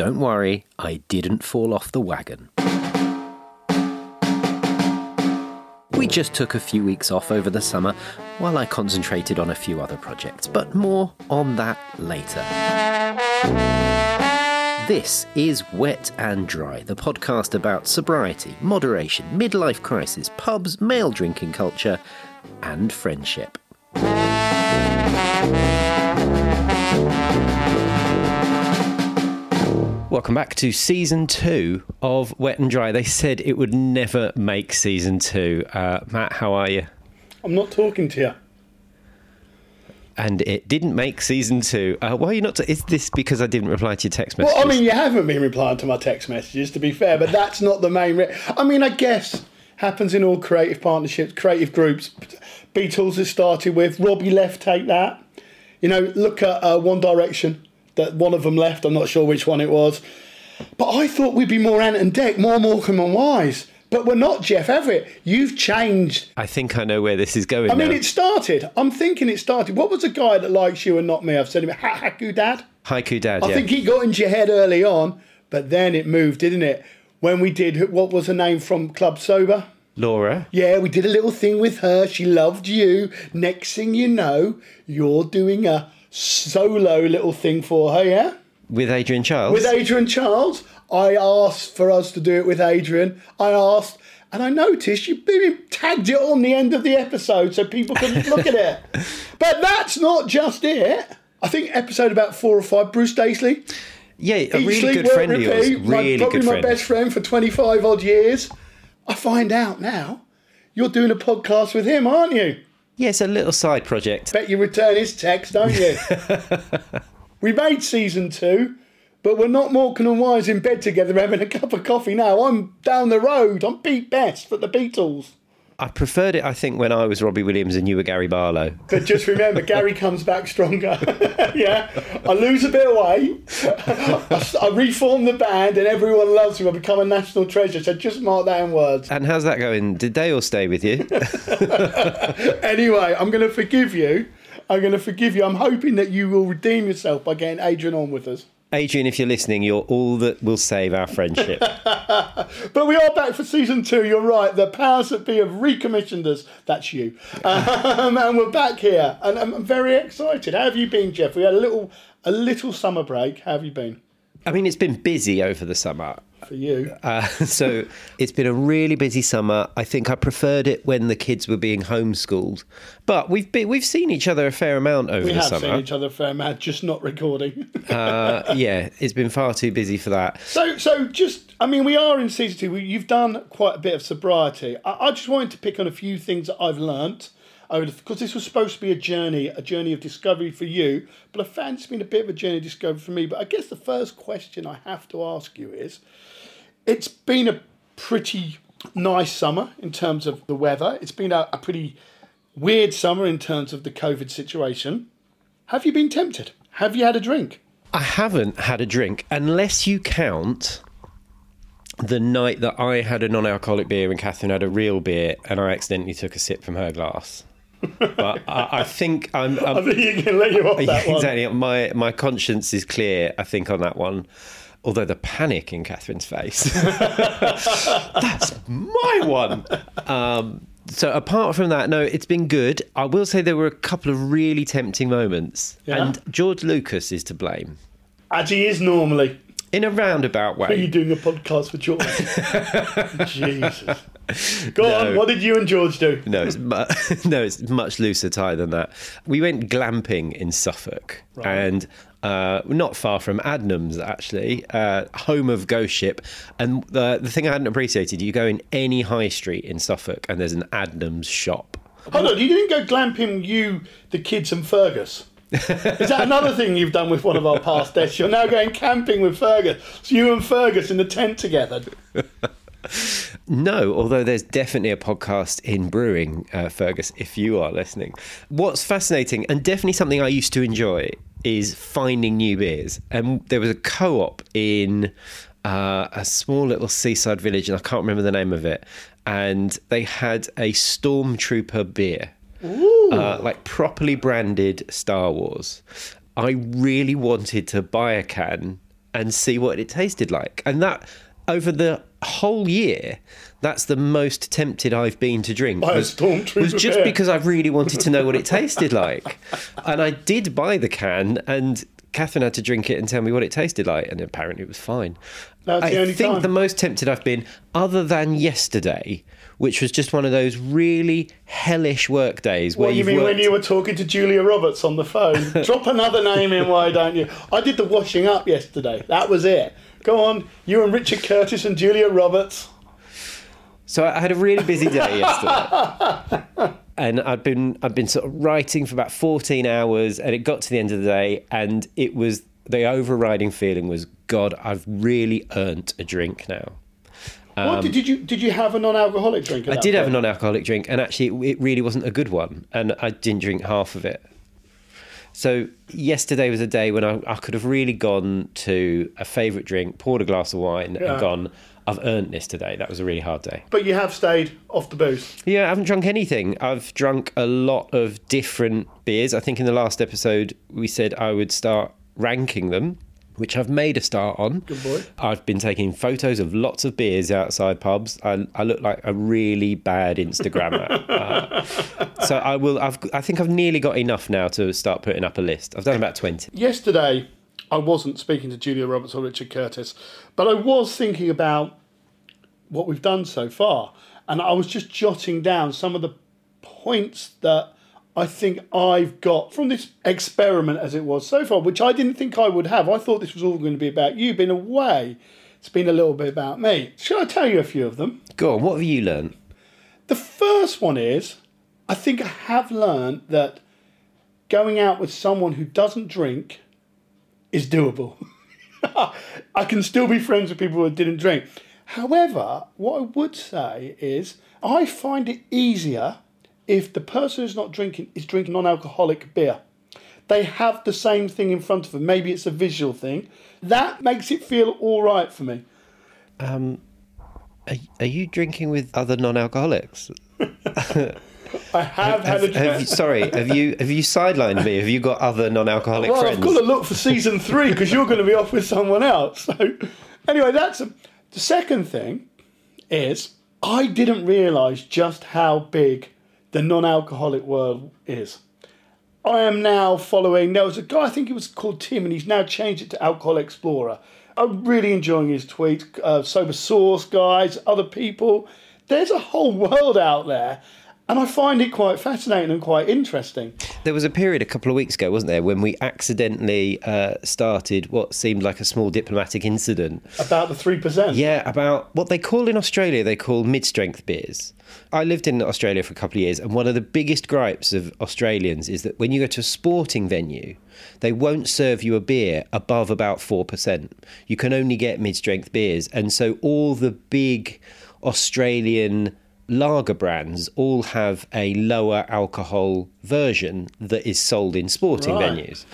don't worry, I didn't fall off the wagon. We just took a few weeks off over the summer while I concentrated on a few other projects, but more on that later. This is Wet and Dry, the podcast about sobriety, moderation, midlife crisis, pubs, male drinking culture, and friendship. Welcome back to season two of Wet and Dry. They said it would never make season two. Uh, Matt, how are you? I'm not talking to you. And it didn't make season two. Uh, why are you not? T- is this because I didn't reply to your text messages? Well, I mean, you haven't been replying to my text messages, to be fair, but that's not the main. Re- I mean, I guess happens in all creative partnerships, creative groups. Beatles has started with Robbie left, take that. You know, look at uh, One Direction. That one of them left. I'm not sure which one it was, but I thought we'd be more Ant and Dec, more Morecambe and Wise. But we're not, Jeff Everett. You've changed. I think I know where this is going. I mean, now. it started. I'm thinking it started. What was the guy that likes you and not me? I've said him, ha- Haku Dad. Haiku Dad. I yeah. think he got into your head early on, but then it moved, didn't it? When we did, what was her name from Club Sober? Laura. Yeah, we did a little thing with her. She loved you. Next thing you know, you're doing a solo little thing for her, yeah? With Adrian Chiles. With Adrian Chiles. I asked for us to do it with Adrian. I asked, and I noticed you tagged it on the end of the episode so people could look at it. But that's not just it. I think episode about four or five, Bruce Daisley. yeah, a Eat, really good friend of yours. repeat. My- probably my best friend for 25 odd years. I find out now you're doing a podcast with him, aren't you? Yeah, it's a little side project. Bet you return his text, don't you? we made season two, but we're not Morecambe and Wise in bed together having a cup of coffee now. I'm down the road. I'm Pete Best for the Beatles. I preferred it, I think, when I was Robbie Williams and you were Gary Barlow. But just remember, Gary comes back stronger. yeah, I lose a bit of weight. I, I reform the band, and everyone loves me. I become a national treasure. So just mark that in words. And how's that going? Did they all stay with you? Anyway, I'm going to forgive you. I'm going to forgive you. I'm hoping that you will redeem yourself by getting Adrian on with us. Adrian, if you're listening, you're all that will save our friendship. But we are back for season two. You're right. The powers that be have recommissioned us. That's you. Um, and we're back here, and I'm I'm very excited. How have you been, Jeff? We had a little a little summer break. How have you been? I mean, it's been busy over the summer. For you, Uh, so it's been a really busy summer. I think I preferred it when the kids were being homeschooled, but we've been we've seen each other a fair amount over we the summer. We have seen each other a fair amount, just not recording. Uh, yeah, it's been far too busy for that. So, so just, I mean, we are in season two. You've done quite a bit of sobriety. I, I just wanted to pick on a few things that I've learnt because this was supposed to be a journey, a journey of discovery for you. But I found it's been a bit of a journey of discovery for me. But I guess the first question I have to ask you is, it's been a pretty nice summer in terms of the weather. It's been a, a pretty weird summer in terms of the COVID situation. Have you been tempted? Have you had a drink? I haven't had a drink unless you count the night that I had a non-alcoholic beer and Catherine had a real beer, and I accidentally took a sip from her glass. But I, I think I'm. I'm I think you can let you off Yeah, that one. exactly. My my conscience is clear. I think on that one. Although the panic in Catherine's face, that's my one. Um, so apart from that, no, it's been good. I will say there were a couple of really tempting moments, Yeah? and George Lucas is to blame As he is normally. in a roundabout way. Are you doing a podcast for George? Jesus. Go No. on, what did you and George do? No, it's mu- no, it's much looser tie than that. We went glamping in Suffolk, and uh, not far from Adnams, actually, uh, home of Ghost Ship. And the the thing I hadn't appreciated, you go in any high street in Suffolk, and there's an Adnams shop. Hold on, you didn't go glamping, you, the kids, and Fergus. Is that another thing you've done with one of our past guests? You're now going camping with Fergus. So you and Fergus in the tent together. No, although there's definitely a podcast in brewing, uh, Fergus, if you are listening. What's fascinating and definitely something I used to enjoy is finding new beers. And there was a co op in uh, a small little seaside village, and I can't remember the name of it. And they had a Stormtrooper beer, uh, like properly branded Star Wars. I really wanted to buy a can and see what it tasted like. And that over the whole year, that's the most tempted I've been to drink. By was, was just beer. because I really wanted to know what it tasted like. And I did buy the can, and Catherine had to drink it and tell me what it tasted like, and apparently it was fine. That's I the think time. the most tempted I've been, other than yesterday, which was just one of those really hellish work days where What you mean when you were talking to Julia Roberts on the phone? Drop another name in, why don't you? I did the washing up yesterday. That was it. Go on, you and Richard Curtis and Julia Roberts. So I had a really busy day yesterday. And I'd been I'd been sort of writing for about 14 hours and it got to the end of the day and it was the overriding feeling was God I've really earned a drink now. What did, did you did you have a non-alcoholic drink? at Um, I did have a non-alcoholic drink and actually it, it really wasn't a good one and I didn't drink half of it. So yesterday was a day when I, I could have really gone to a favourite drink, poured a glass of wine Yeah. and gone I've earned this today. That was a really hard day. But you have stayed off the booze. Yeah, I haven't drunk anything. I've drunk a lot of different beers. I think in the last episode we said I would start ranking them, which I've made a start on. Good boy. I've been taking photos of lots of beers outside pubs. I, I look like a really bad Instagrammer. uh, so I will. I've, I think I've nearly got enough now to start putting up a list. I've done about twenty. Yesterday, I wasn't speaking to Julia Roberts or Richard Curtis, but I was thinking about what we've done so far, and I was just jotting down some of the points that I think I've got from this experiment as it was so far, which I didn't think I would have. I thought this was all going to be about you, being away. It's been a little bit about me. Shall I tell you a few of them? Go on. What have you learned? The first one is I think I have learned that going out with someone who doesn't drink is doable. I can still be friends with people who didn't drink. However, what I would say is I find it easier if the person who's not drinking is drinking non alcoholic beer. They have the same thing in front of them. Maybe it's a visual thing. That makes it feel all right for me. Um, are, are you drinking with other non-alcoholics? I have, had a Have, have sorry, have you have you sidelined me? Have you got other non-alcoholic Well, friends? I've got to look for season three because you're going to be off with someone else. So, anyway, that's a, the second thing. Is I didn't realise just how big the non-alcoholic world is. I am now following. There was a guy I think it was called Tim, and he's now changed it to Alcohol Explorer. I'm really enjoying his tweets. Uh, Sober Source guys, other people. There's a whole world out there, and I find it quite fascinating and quite interesting. There was a period a couple of weeks ago, wasn't there, when we accidentally uh, started what seemed like a small diplomatic incident. About the three percent. Yeah, about what they call in Australia, they call mid strength beers. I lived in Australia for a couple of years, and one of the biggest gripes of Australians is that when you go to a sporting venue, they won't serve you a beer above about 4%. You can only get mid strength beers. And so all the big Australian lager brands all have a lower alcohol version that is sold in sporting Right. venues.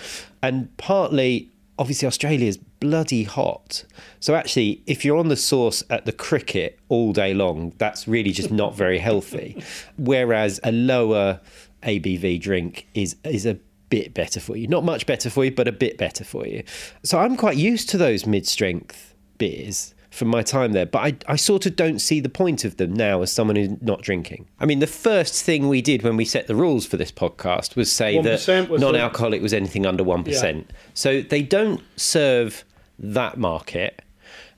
And partly, obviously, Australia is bloody hot. So, actually, if you're on the sauce at the cricket all day long, that's really just not very healthy. Whereas a lower ABV drink is, is a bit better for you. Not much better for you, but a bit better for you. So, I'm quite used to those mid strength beers from my time there, but I, I sort of don't see the point of them now as someone who's not drinking. I mean, the first thing we did when we set the rules for this podcast was say that was non alcoholic was anything under 1%. So they don't serve that market.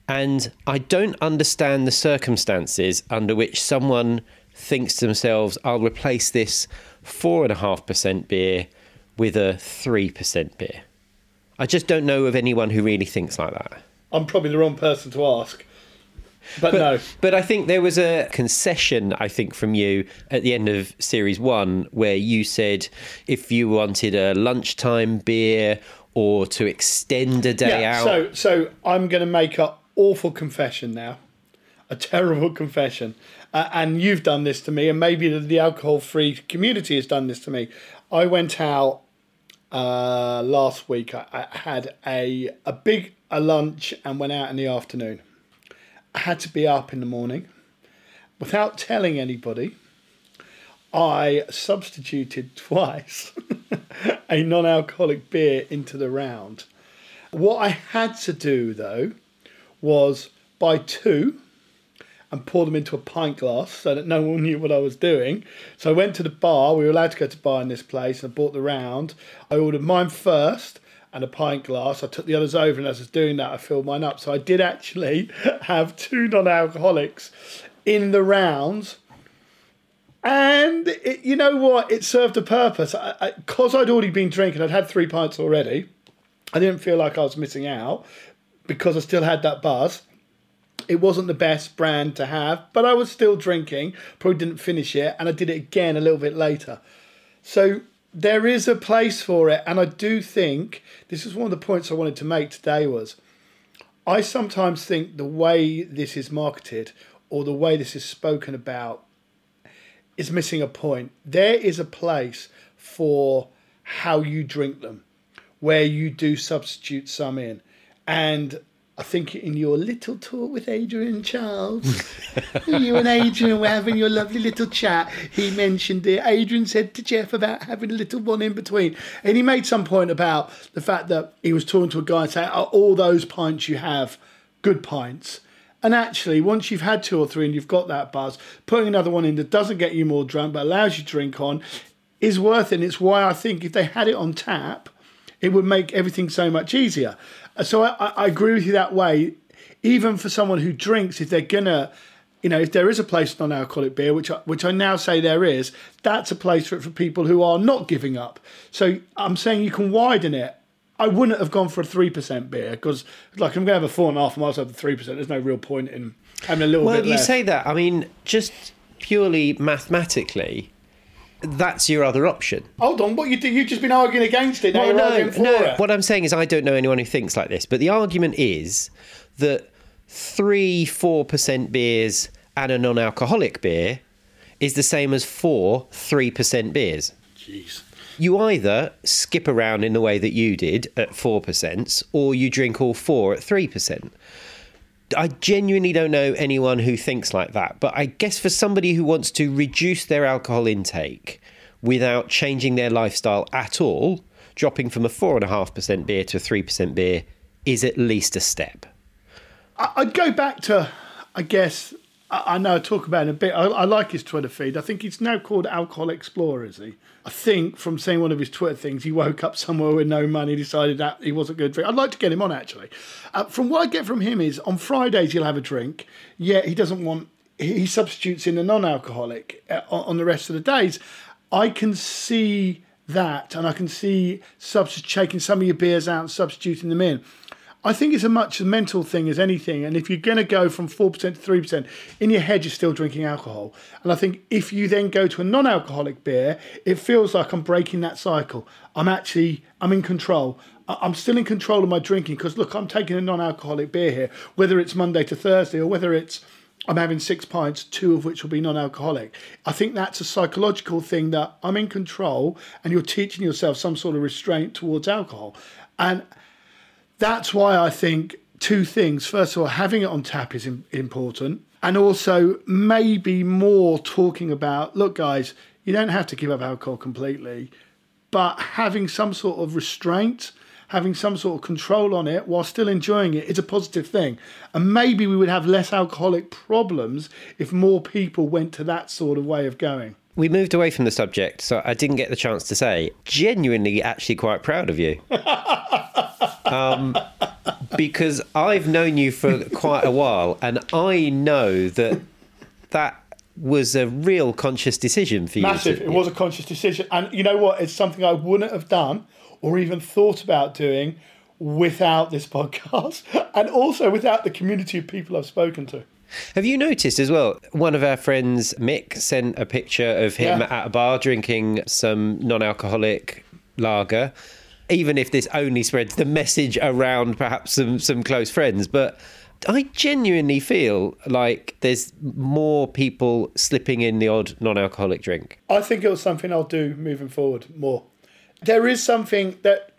And I don't understand the circumstances under which someone thinks to themselves, I'll replace this 4.5% beer with a 3% beer. I just don't know of anyone who really thinks like that. I'm probably the wrong person to ask. But, But, no. but I think there was a concession, I think, from you at the end of series one, where you said if you wanted a lunchtime beer or to extend a day Yeah, out. so so I'm going to make an awful confession now, a terrible confession, uh, and you've done this to me, and maybe the, the alcohol-free community has done this to me. I went out uh, last week. I, I had a a big a lunch and went out in the afternoon. I had to be up in the morning, without telling anybody. I substituted twice a non-alcoholic beer into the round. What I had to do though was buy two and pour them into a pint glass so that no one knew what I was doing. So I went to the bar. We were allowed to go to bar in this place, and I bought the round. I ordered mine first and a pint glass. I took the others over, and as I was doing that, I filled mine up. So I did actually have two non-alcoholics in the round. And it, you know what? It served a purpose. Because I'd already been drinking, I'd had three pints already. I didn't feel like I was missing out because I still had that buzz. It wasn't the best brand to have, but I was still drinking. Probably didn't finish it, and I did it again a little bit later. So there is a place for it, and I do think this is one of the points I wanted to make today was I sometimes think the way this is marketed or the way this is spoken about is missing a point. There is a place for how you drink them, where you do substitute some in. And I think in your little talk with Adrian Chiles, you and Adrian were having your lovely little chat. He mentioned it. Adrian said to Jeff about having a little one in between. And he made some point about the fact that he was talking to a guy and saying, Are all those pints you have good pints? And actually, once you've had two or three and you've got that buzz, putting another one in that doesn't get you more drunk but allows you to drink on is worth it. And it's why I think if they had it on tap, it would make everything so much easier. So I, I agree with you that way. Even for someone who drinks, if they're gonna, you know, if there is a place for non-alcoholic beer, which I, which I now say there is, that's a place for for people who are not giving up. So I'm saying you can widen it. I wouldn't have gone for a three percent beer because, like, I'm gonna have a four and a half, and I also have the three percent. There's no real point in having a little well, you less. say that. I mean, just purely mathematically, that's your other option. Hold on, what you do? You've just been arguing against it. Now Well, you're no, arguing for no. it. What I'm saying is, I don't know anyone who thinks like this. But the argument is that three, four percent beers and a non-alcoholic beer is the same as four, three percent beers. Jeez. You either skip around in the way that you did at four percent, or you drink all four at three percent. I genuinely don't know anyone who thinks like that. But I guess for somebody who wants to reduce their alcohol intake without changing their lifestyle at all, dropping from a 4.5% beer to a 3% beer is at least a step. I'd go back to, I guess, I know I talk about it a bit. I, I like his Twitter feed. I think he's now called Alcohol Explorer, is he? I think from seeing one of his Twitter things, he woke up somewhere with no money, decided that he wasn't good for. I'd like to get him on actually. Uh, from what I get from him is on Fridays he'll have a drink. Yeah, he doesn't want. He substitutes in a non-alcoholic uh, on the rest of the days. I can see that, and I can see subst- taking some of your beers out and substituting them in. I think it's a much mental thing as anything. And if you're going to go from 4% to 3%, in your head, you're still drinking alcohol. And I think if you then go to a non alcoholic beer, it feels like I'm breaking that cycle. I'm actually, I'm in control. I'm still in control of my drinking because, look, I'm taking a non alcoholic beer here, whether it's Monday to Thursday or whether it's I'm having six pints, two of which will be non alcoholic. I think that's a psychological thing that I'm in control and you're teaching yourself some sort of restraint towards alcohol. And that's why I think two things. First of all, having it on tap is important. And also, maybe more talking about look, guys, you don't have to give up alcohol completely, but having some sort of restraint, having some sort of control on it while still enjoying it is a positive thing. And maybe we would have less alcoholic problems if more people went to that sort of way of going. We moved away from the subject, so I didn't get the chance to say, genuinely actually quite proud of you. um, because I've known you for quite a while, and I know that that was a real conscious decision for you. Massive. to- It was a conscious decision. And you know what? It's something I wouldn't have done or even thought about doing without this podcast and also without the community of people I've spoken to. Have you noticed as well? One of our friends, Mick, sent a picture of him Yeah. at a bar drinking some non alcoholic lager. Even if this only spreads the message around perhaps some, some close friends. But I genuinely feel like there's more people slipping in the odd non alcoholic drink. I think it was something I'll do moving forward more. There is something that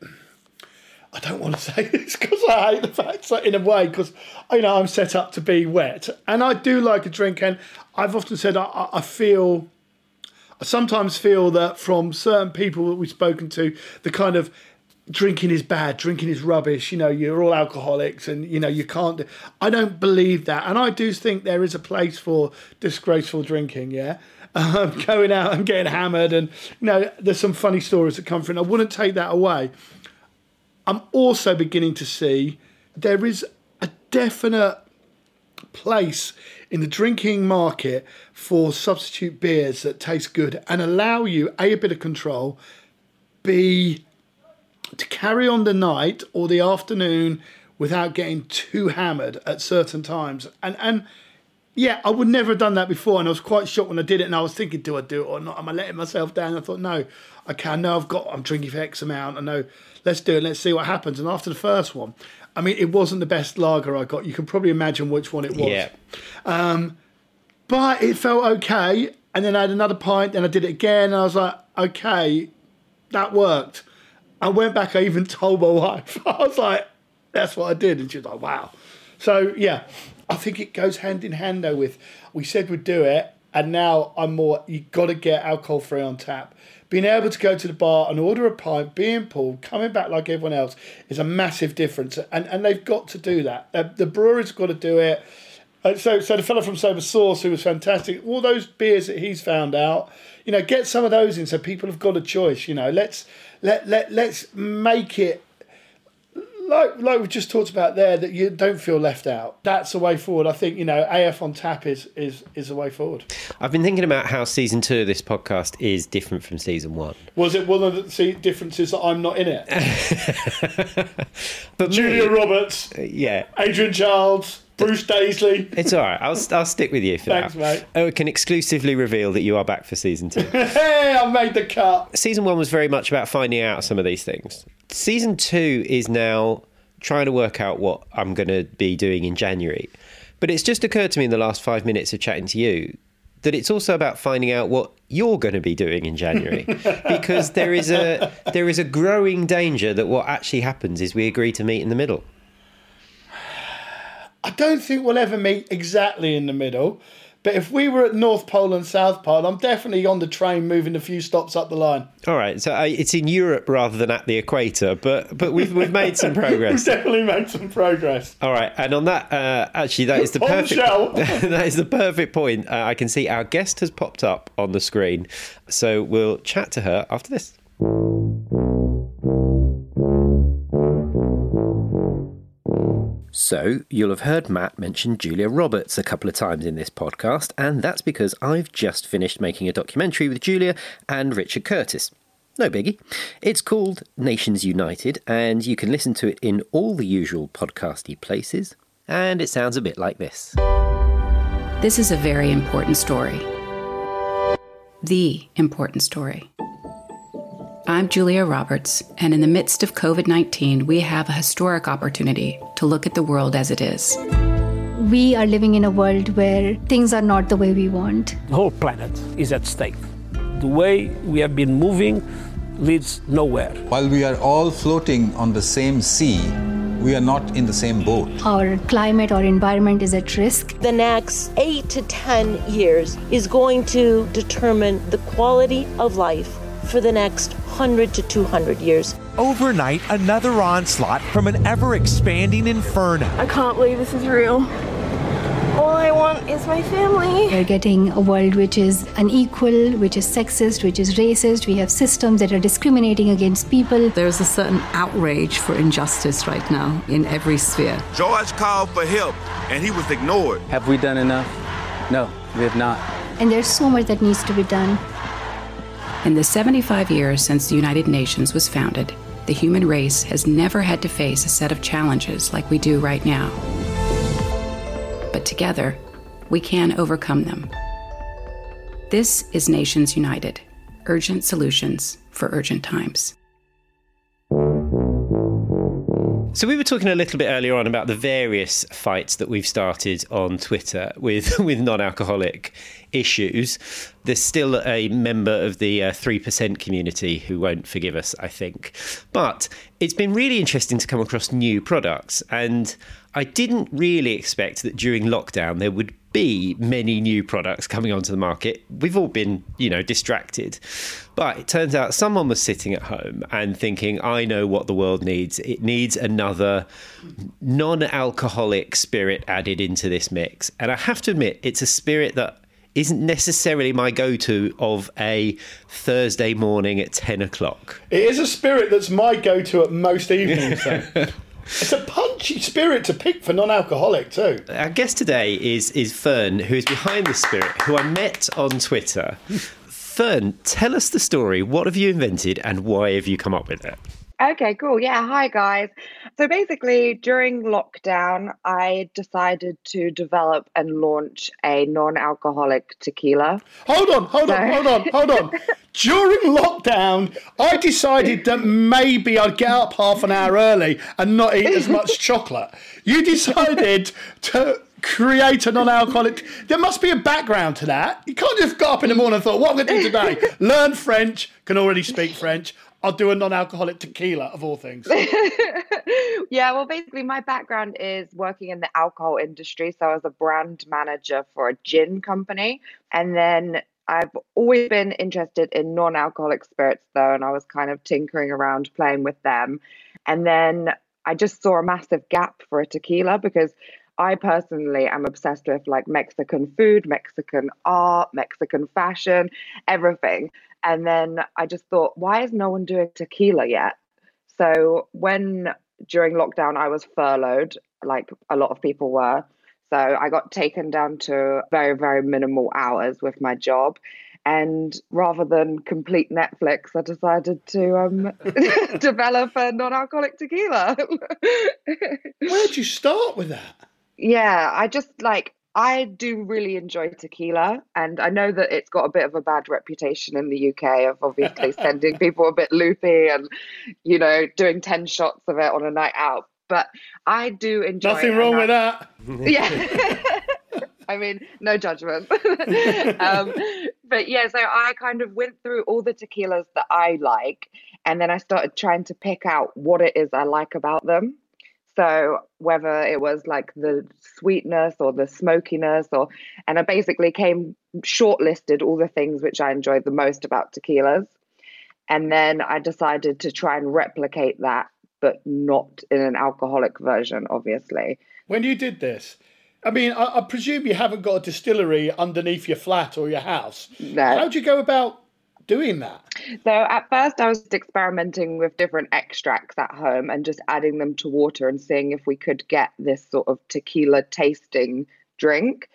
I don't want to say this because I hate the fact that in a way because you know I'm set up to be wet and I do like a drink and I've often said I- I, feel I sometimes feel that from certain people that we've spoken to the kind of drinking is bad, drinking is rubbish. You know, you're all alcoholics, and you know you can't. Do, I don't believe that, and I do think there is a place for disgraceful drinking. Yeah, um, going out and getting hammered, and you know, there's some funny stories that come from. It. I wouldn't take that away. I'm also beginning to see there is a definite place in the drinking market for substitute beers that taste good and allow you a, a bit of control, b to carry on the night or the afternoon without getting too hammered at certain times. And and yeah, I would never have done that before, and I was quite shocked when I did it. And I was thinking, do I do it or not? Am I letting myself down? I thought, no, I know I've got. I'm drinking for X amount. I know. Let's do it. Let's see what happens. And after the first one, I mean, it wasn't the best lager I got. You can probably imagine which one it was. Yeah. Um, but it felt okay. And then I had another pint, and I did it again. And I was like, okay, that worked. I went back, I even told my wife. I was like, that's what I did. And she was like, wow. So, yeah, I think it goes hand in hand, though, with we said we'd do it. And now I'm more, you've got to get alcohol free on tap. Being able to go to the bar and order a pint, being pulled, coming back like everyone else is a massive difference. And, and they've got to do that. The, the brewery's got to do it. Uh, so, so the fellow from Sober Source, who was fantastic, all those beers that he's found out, you know, get some of those in so people have got a choice. You know, let's let let let's make it like like we just talked about there that you don't feel left out. That's the way forward. I think you know AF on tap is is is the way forward. I've been thinking about how season two of this podcast is different from season one. Was it one of the differences that I'm not in it? but Julia me, Roberts, yeah, Adrian Chiles. Bruce Daisley. It's all right. I'll, I'll stick with you for Thanks, that. mate. Oh, can exclusively reveal that you are back for season two. hey, I made the cut. season one was very much about finding out some of these things. Season two is now trying to work out what I'm going to be doing in January. But it's just occurred to me in the last five minutes of chatting to you that it's also about finding out what you're going to be doing in January because there is a there is a growing danger that what actually happens is we agree to meet in the middle. I don't think we'll ever meet exactly in the middle. But if we were at North Pole and South Pole, I'm definitely on the train moving a few stops up the line. All right, so uh, it's in Europe rather than at the equator, but but we've we've made some progress. we've definitely made some progress. All right, and on that, uh, actually, that is the perfect. that is the perfect point. Uh, I can see our guest has popped up on the screen, so we'll chat to her after this. So, you'll have heard Matt mention Julia Roberts a couple of times in this podcast, and that's because I've just finished making a documentary with Julia and Richard Curtis. No biggie. It's called Nations United, and you can listen to it in all the usual podcasty places, and it sounds a bit like this. This is a very important story. The important story. I'm Julia Roberts, and in the midst of COVID 19, we have a historic opportunity to look at the world as it is. We are living in a world where things are not the way we want. The whole planet is at stake. The way we have been moving leads nowhere. While we are all floating on the same sea, we are not in the same boat. Our climate or environment is at risk. The next eight to 10 years is going to determine the quality of life for the next 100 to 200 years. Overnight, another onslaught from an ever expanding inferno. I can't believe this is real. All I want is my family. We're getting a world which is unequal, which is sexist, which is racist. We have systems that are discriminating against people. There's a certain outrage for injustice right now in every sphere. George called for help and he was ignored. Have we done enough? No, we have not. And there's so much that needs to be done. In the 75 years since the United Nations was founded, the human race has never had to face a set of challenges like we do right now. But together, we can overcome them. This is Nations United Urgent Solutions for Urgent Times. So we were talking a little bit earlier on about the various fights that we've started on Twitter with with non-alcoholic issues. There's still a member of the three uh, percent community who won't forgive us, I think. But it's been really interesting to come across new products, and I didn't really expect that during lockdown there would be many new products coming onto the market. We've all been, you know, distracted. But it turns out someone was sitting at home and thinking, I know what the world needs. It needs another non alcoholic spirit added into this mix. And I have to admit, it's a spirit that isn't necessarily my go to of a Thursday morning at 10 o'clock. It is a spirit that's my go to at most evenings. It's a punchy spirit to pick for non-alcoholic too. Our guest today is is Fern, who is behind the spirit, who I met on Twitter. Hmm. Fern, tell us the story. What have you invented, and why have you come up with it? Okay, cool. Yeah, hi guys. So basically, during lockdown, I decided to develop and launch a non alcoholic tequila. Hold on, hold so... on, hold on, hold on. during lockdown, I decided that maybe I'd get up half an hour early and not eat as much chocolate. You decided to create a non-alcoholic. There must be a background to that. You can't just go up in the morning and thought, "What am I going to do today?" Learn French. Can already speak French. I'll do a non-alcoholic tequila of all things. yeah, well, basically, my background is working in the alcohol industry. So I was a brand manager for a gin company, and then I've always been interested in non-alcoholic spirits, though, and I was kind of tinkering around playing with them, and then I just saw a massive gap for a tequila because I personally am obsessed with like Mexican food, Mexican art, Mexican fashion, everything. And then I just thought, why is no one doing tequila yet? So when during lockdown I was furloughed, like a lot of people were. So I got taken down to very, very minimal hours with my job. And rather than complete Netflix, I decided to um, develop a non alcoholic tequila. Where'd you start with that? Yeah, I just like I do really enjoy tequila, and I know that it's got a bit of a bad reputation in the UK of obviously sending people a bit loopy and, you know, doing 10 shots of it on a night out. But I do enjoy Nothing wrong with that. Yeah. I mean, no judgment. um, but yeah, so I kind of went through all the tequilas that I like, and then I started trying to pick out what it is I like about them. So whether it was like the sweetness or the smokiness or and I basically came shortlisted all the things which I enjoyed the most about tequilas. And then I decided to try and replicate that, but not in an alcoholic version, obviously. When you did this, I mean, I, I presume you haven't got a distillery underneath your flat or your house. No. How'd you go about doing that? So at first, I was experimenting with different extracts at home and just adding them to water and seeing if we could get this sort of tequila tasting drink.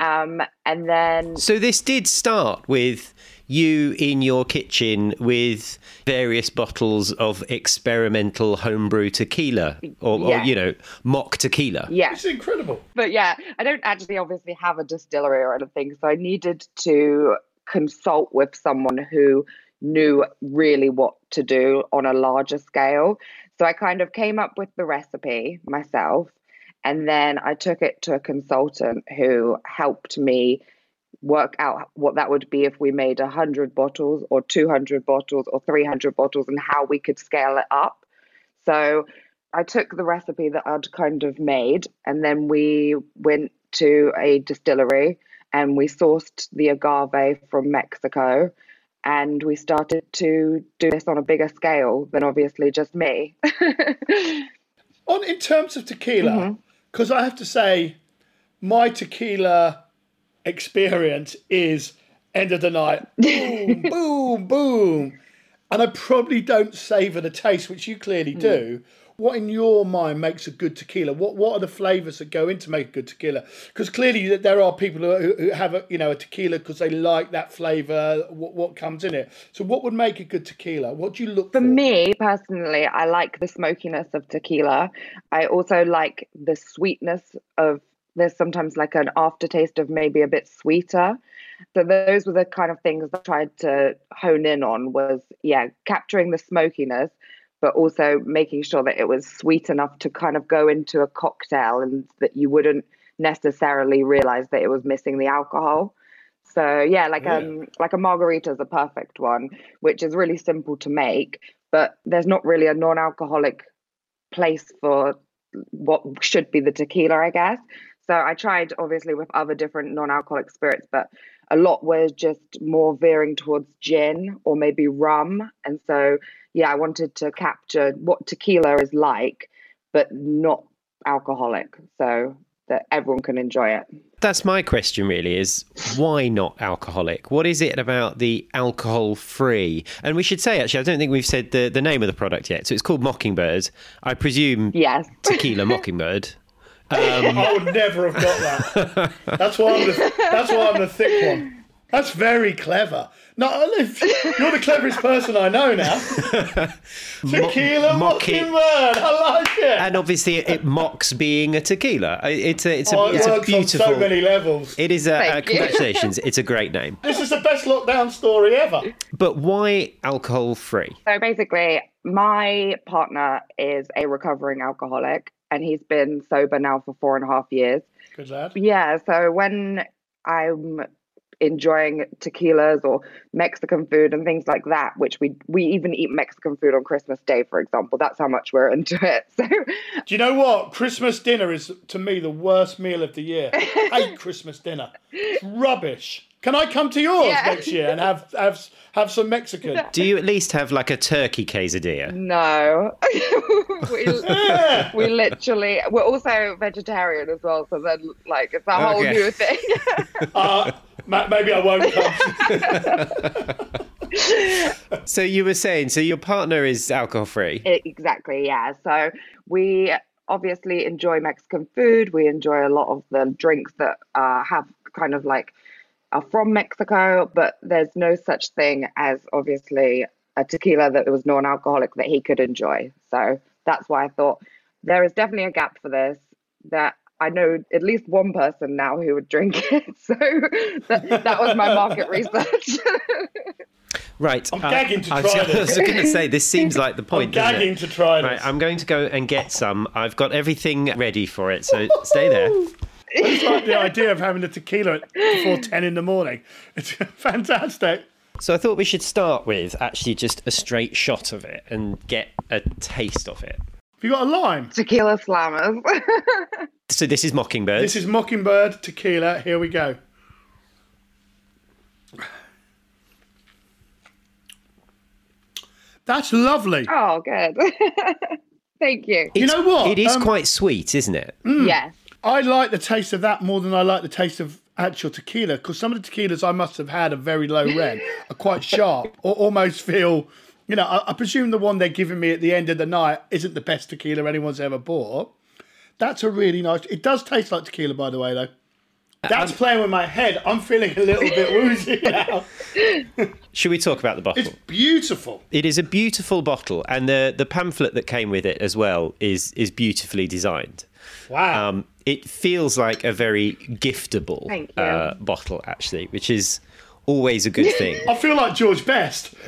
Um, and then. So this did start with you in your kitchen with various bottles of experimental homebrew tequila or, yeah. or, you know mock tequila yeah it's incredible but yeah i don't actually obviously have a distillery or anything so i needed to consult with someone who knew really what to do on a larger scale. So I kind of came up with the recipe myself. And then I took it to a consultant who helped me work out what that would be if we made 100 bottles or 200 bottles or 300 bottles and how we could scale it up. So I took the recipe that I'd kind of made and then we went to a distillery and we sourced the agave from Mexico and we started to do this on a bigger scale than obviously just me. on in terms of tequila, because mm-hmm. I have to say, my tequila experience is end of the night, boom, boom, boom, and I probably don't savor the taste, which you clearly mm. do what in your mind makes a good tequila? What what are the flavors that go into make a good tequila? Because clearly there are people who, who have a you know a tequila because they like that flavor. What what comes in it? So what would make a good tequila? What do you look for? For me personally, I like the smokiness of tequila. I also like the sweetness of. There's sometimes like an aftertaste of maybe a bit sweeter. So those were the kind of things I tried to hone in on was yeah, capturing the smokiness, but also making sure that it was sweet enough to kind of go into a cocktail and that you wouldn't necessarily realize that it was missing the alcohol. So yeah, like yeah. um like a margarita is a perfect one, which is really simple to make, but there's not really a non-alcoholic place for what should be the tequila, I guess. So So I tried obviously with other different non-alcoholic spirits, but a lot were just more veering towards gin or maybe rum. And so yeah, I wanted to capture what tequila is like, but not alcoholic, so that everyone can enjoy it. That's my question, really, is why not alcoholic? What is it about the alcohol free? And we should say, actually, I don't think we've said the, the name of the product yet. So it's called Mockingbird. I presume yes. tequila Mockingbird. Um, I would never have got that. That's why I'm the, that's why I'm the thick one. That's very clever. No, you're the cleverest person I know now. tequila Mo- mockingbird. I like it. And obviously, it mocks being a tequila. It's a, it's a, oh, it's it a beautiful. On so many levels. It is a uh, congratulations. it's a great name. This is the best lockdown story ever. But why alcohol free? So basically, my partner is a recovering alcoholic, and he's been sober now for four and a half years. Good lad. Yeah. So when I'm enjoying tequilas or Mexican food and things like that, which we we even eat Mexican food on Christmas Day, for example. That's how much we're into it. So, do you know what? Christmas dinner is to me the worst meal of the year. I hate Christmas dinner. It's rubbish. Can I come to yours yeah. next year and have have have some Mexican? Do you at least have like a turkey quesadilla? No, we, yeah. we literally we're also vegetarian as well, so then like it's a whole okay. new thing. uh, maybe I won't come. so you were saying, so your partner is alcohol free? Exactly, yeah. So we obviously enjoy Mexican food. We enjoy a lot of the drinks that uh, have kind of like are from Mexico, but there's no such thing as obviously a tequila that was non-alcoholic that he could enjoy. So that's why I thought there is definitely a gap for this. That I know at least one person now who would drink it. So that, that was my market research. Right. I'm uh, gagging to try I was, this. I was going to say, this seems like the point. I'm gagging to try this. Right, I'm going to go and get some. I've got everything ready for it, so stay there. I just like the idea of having a tequila before 10 in the morning. It's fantastic. So I thought we should start with actually just a straight shot of it and get a taste of it. Have you got a lime? Tequila slammers. so this is Mockingbird. This is Mockingbird tequila. Here we go. That's lovely. Oh, good. Thank you. It's, you know what? It is um, quite sweet, isn't it? Mm, yes. I like the taste of that more than I like the taste of actual tequila because some of the tequilas I must have had are very low red are quite sharp or almost feel, you know, I, I, presume the one they're giving me at the end of the night isn't the best tequila anyone's ever bought. That's a really nice. It does taste like tequila, by the way, though. That's playing with my head. I'm feeling a little bit woozy now. Should we talk about the bottle? It's beautiful. It is a beautiful bottle, and the the pamphlet that came with it as well is is beautifully designed. Wow. Um, it feels like a very giftable uh, bottle, actually, which is always a good thing. I feel like George Best.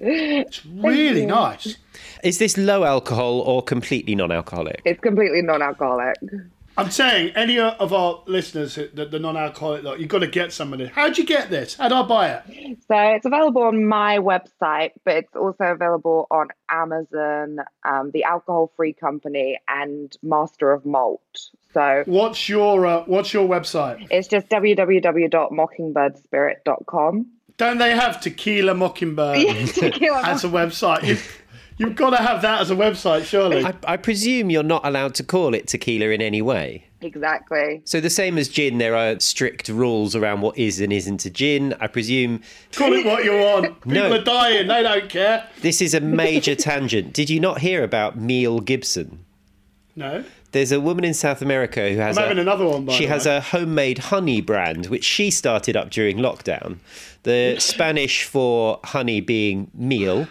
it's really nice. Is this low alcohol or completely non alcoholic? It's completely non alcoholic. I'm saying any of our listeners, the, the non-alcoholic, like, you've got to get some of this. How'd you get this? How'd I buy it? So it's available on my website, but it's also available on Amazon, um, the Alcohol Free Company, and Master of Malt. So what's your uh, what's your website? It's just www.mockingbirdspirit.com. Don't they have Tequila Mockingbird yeah, tequila as a website? You've got to have that as a website, surely. I, I, presume you're not allowed to call it tequila in any way. Exactly. So the same as gin, there are strict rules around what is and isn't a gin. I presume. Call it what you want. People no. are dying. They don't care. This is a major tangent. Did you not hear about Mel Gibson? No. There's a woman in South America who has I'm having a, another one. she has way. a homemade honey brand which she started up during lockdown. The Spanish for honey being meal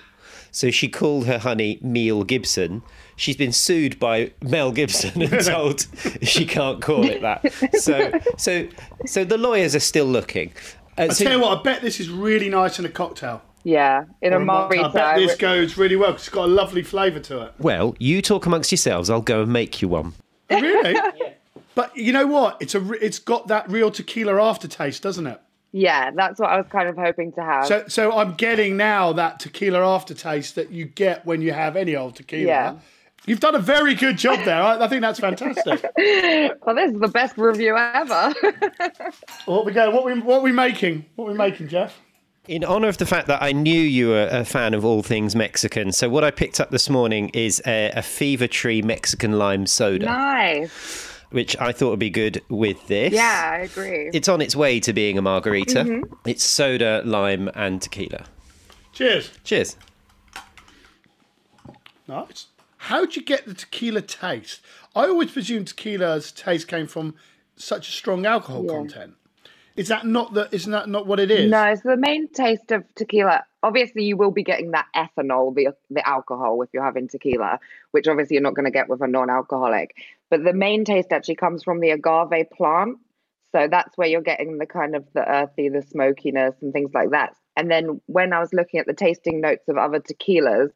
so she called her honey Mel Gibson. She's been sued by Mel Gibson and told she can't call it that. So, so, so the lawyers are still looking. Uh, I so, tell you what, I bet this is really nice in a cocktail. Yeah, in a, a margarita. I bet this goes really well because it's got a lovely flavour to it. Well, you talk amongst yourselves. I'll go and make you one. Really? yeah. But you know what? It's a. It's got that real tequila aftertaste, doesn't it? Yeah, that's what I was kind of hoping to have. So, so I'm getting now that tequila aftertaste that you get when you have any old tequila. Yeah. You've done a very good job there. I, I think that's fantastic. well, this is the best review ever. what we go? What we what we making? What we making, Jeff? In honor of the fact that I knew you were a fan of all things Mexican, so what I picked up this morning is a, a Fever Tree Mexican lime soda. nice. Which I thought would be good with this. Yeah, I agree. It's on its way to being a margarita. Mhm. It's soda, lime, and tequila. Cheers. Cheers. Nice. How'd you get the tequila taste? I always presumed tequila's taste came from such a strong alcohol Yeah. content. Is that not the? Isn't that not what it is? No, so the main taste of tequila, obviously, you will be getting that ethanol, the the alcohol, if you're having tequila, which obviously you're not going to get with a non-alcoholic. But the main taste actually comes from the agave plant, so that's where you're getting the kind of the earthy, the smokiness, and things like that. And then when I was looking at the tasting notes of other tequilas,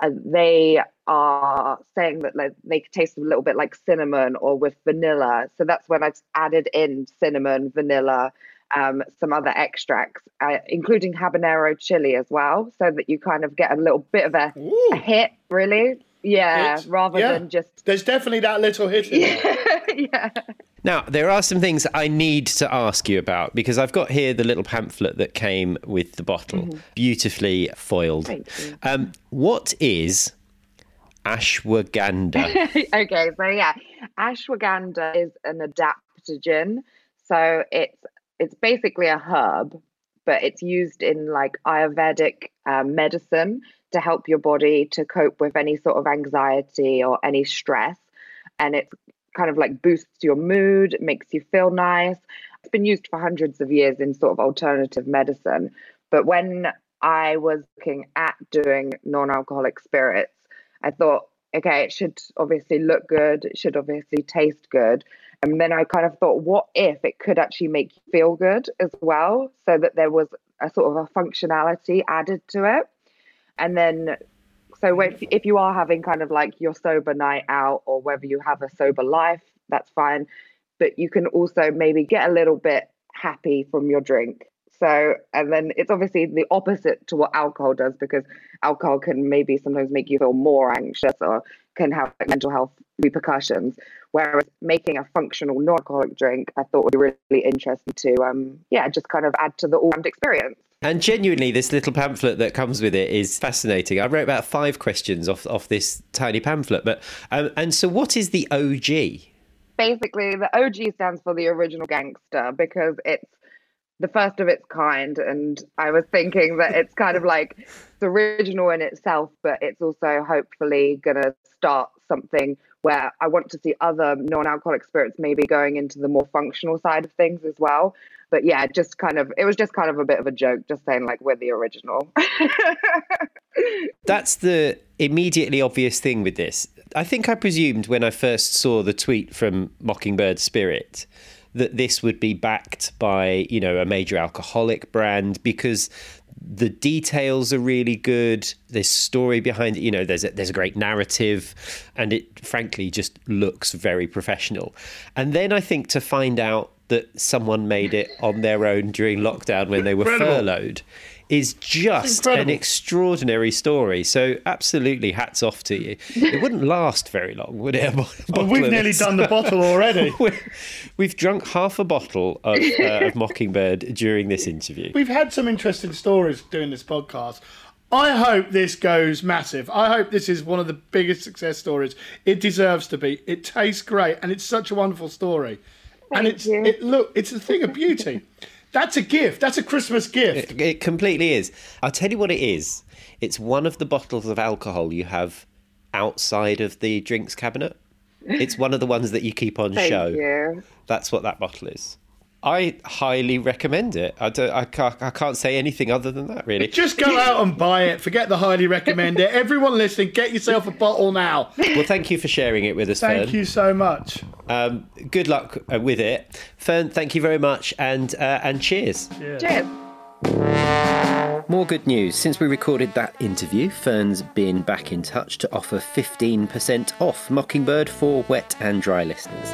uh, they are saying that like, they taste a little bit like cinnamon or with vanilla. So that's when I've added in cinnamon, vanilla, um, some other extracts, uh, including habanero chili as well, so that you kind of get a little bit of a, a hit, really. Yeah, It's- rather yeah. than just. There's definitely that little hit in there. yeah. Now, there are some things I need to ask you about because I've got here the little pamphlet that came with the bottle, Mhm. beautifully foiled. Thank you. Um, what is ashwagandha? okay, so yeah, ashwagandha is an adaptogen. So it's it's basically a herb, but it's used in like Ayurvedic um, medicine to help your body to cope with any sort of anxiety or any stress, and it's kind of like boosts your mood, makes you feel nice. It's been used for hundreds of years in sort of alternative medicine, but when I was looking at doing non-alcoholic spirits, I thought, okay, it should obviously look good, it should obviously taste good. And then I kind of thought, what if it could actually make you feel good as well? So that there was a sort of a functionality added to it. And then, so if, if you are having kind of like your sober night out or whether you have a sober life, that's fine. But you can also maybe get a little bit happy from your drink. So, and then it's obviously the opposite to what alcohol does because alcohol can maybe sometimes make you feel more anxious or can have mental health repercussions. Whereas making a functional non-alcoholic drink, I thought would be really interesting to, um, yeah, just kind of add to the all-round experience. And genuinely, this little pamphlet that comes with it is fascinating. I wrote about five questions off, off this tiny pamphlet. But um, and so, what is the OG? basically the OG stands for the original gangster because it's the first of its kind and I was thinking that it's kind of like it's original in itself but it's also hopefully going to start something where I want to see other non-alcoholic spirits maybe going into the more functional side of things as well but yeah just kind of it was just kind of a bit of a joke just saying like we're the original That's the immediately obvious thing with this. I think I presumed when I first saw the tweet from Mockingbird Spirit that this would be backed by, you know, a major alcoholic brand because the details are really good. There's story behind it. You know, there's a, there's a great narrative, and it frankly just looks very professional. And then I think to find out that someone made it on their own during lockdown when they were Incredible. furloughed is just an extraordinary story. So absolutely, hats off to you. It wouldn't last very long, would it? a bo- Oh, we've nearly this? done the bottle already. We've drunk half a bottle of, uh, of Mockingbird during this interview. We've had some interesting stories doing this podcast. I hope this goes massive. I hope this is one of the biggest success stories. It deserves to be. It tastes great, and it's such a wonderful story. and it's it look, it's a thing of beauty. That's a gift. That's a Christmas gift. It, it completely is. I'll tell you what it is. It's one of the bottles of alcohol you have outside of the drinks cabinet. It's one of the ones that you keep on Thank show. you. That's what that bottle is. I highly recommend it. I, don't, I, can't, I can't say anything other than that, really. Just go out and buy it. Forget the highly recommend it. Everyone listening, get yourself a bottle now. Well, thank you for sharing it with us, Thank Fern. you so much. Um, good luck uh, with it, Fern. Thank you very much, and uh, and cheers. Cheers. More good news. Since we recorded that interview, Fern's been back in touch to offer 15% off Mockingbird for wet and dry listeners.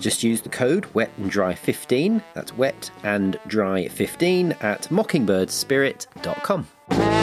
Just use the code wet and dry 15, that's wet and dry 15 at mockingbirdspirit.com.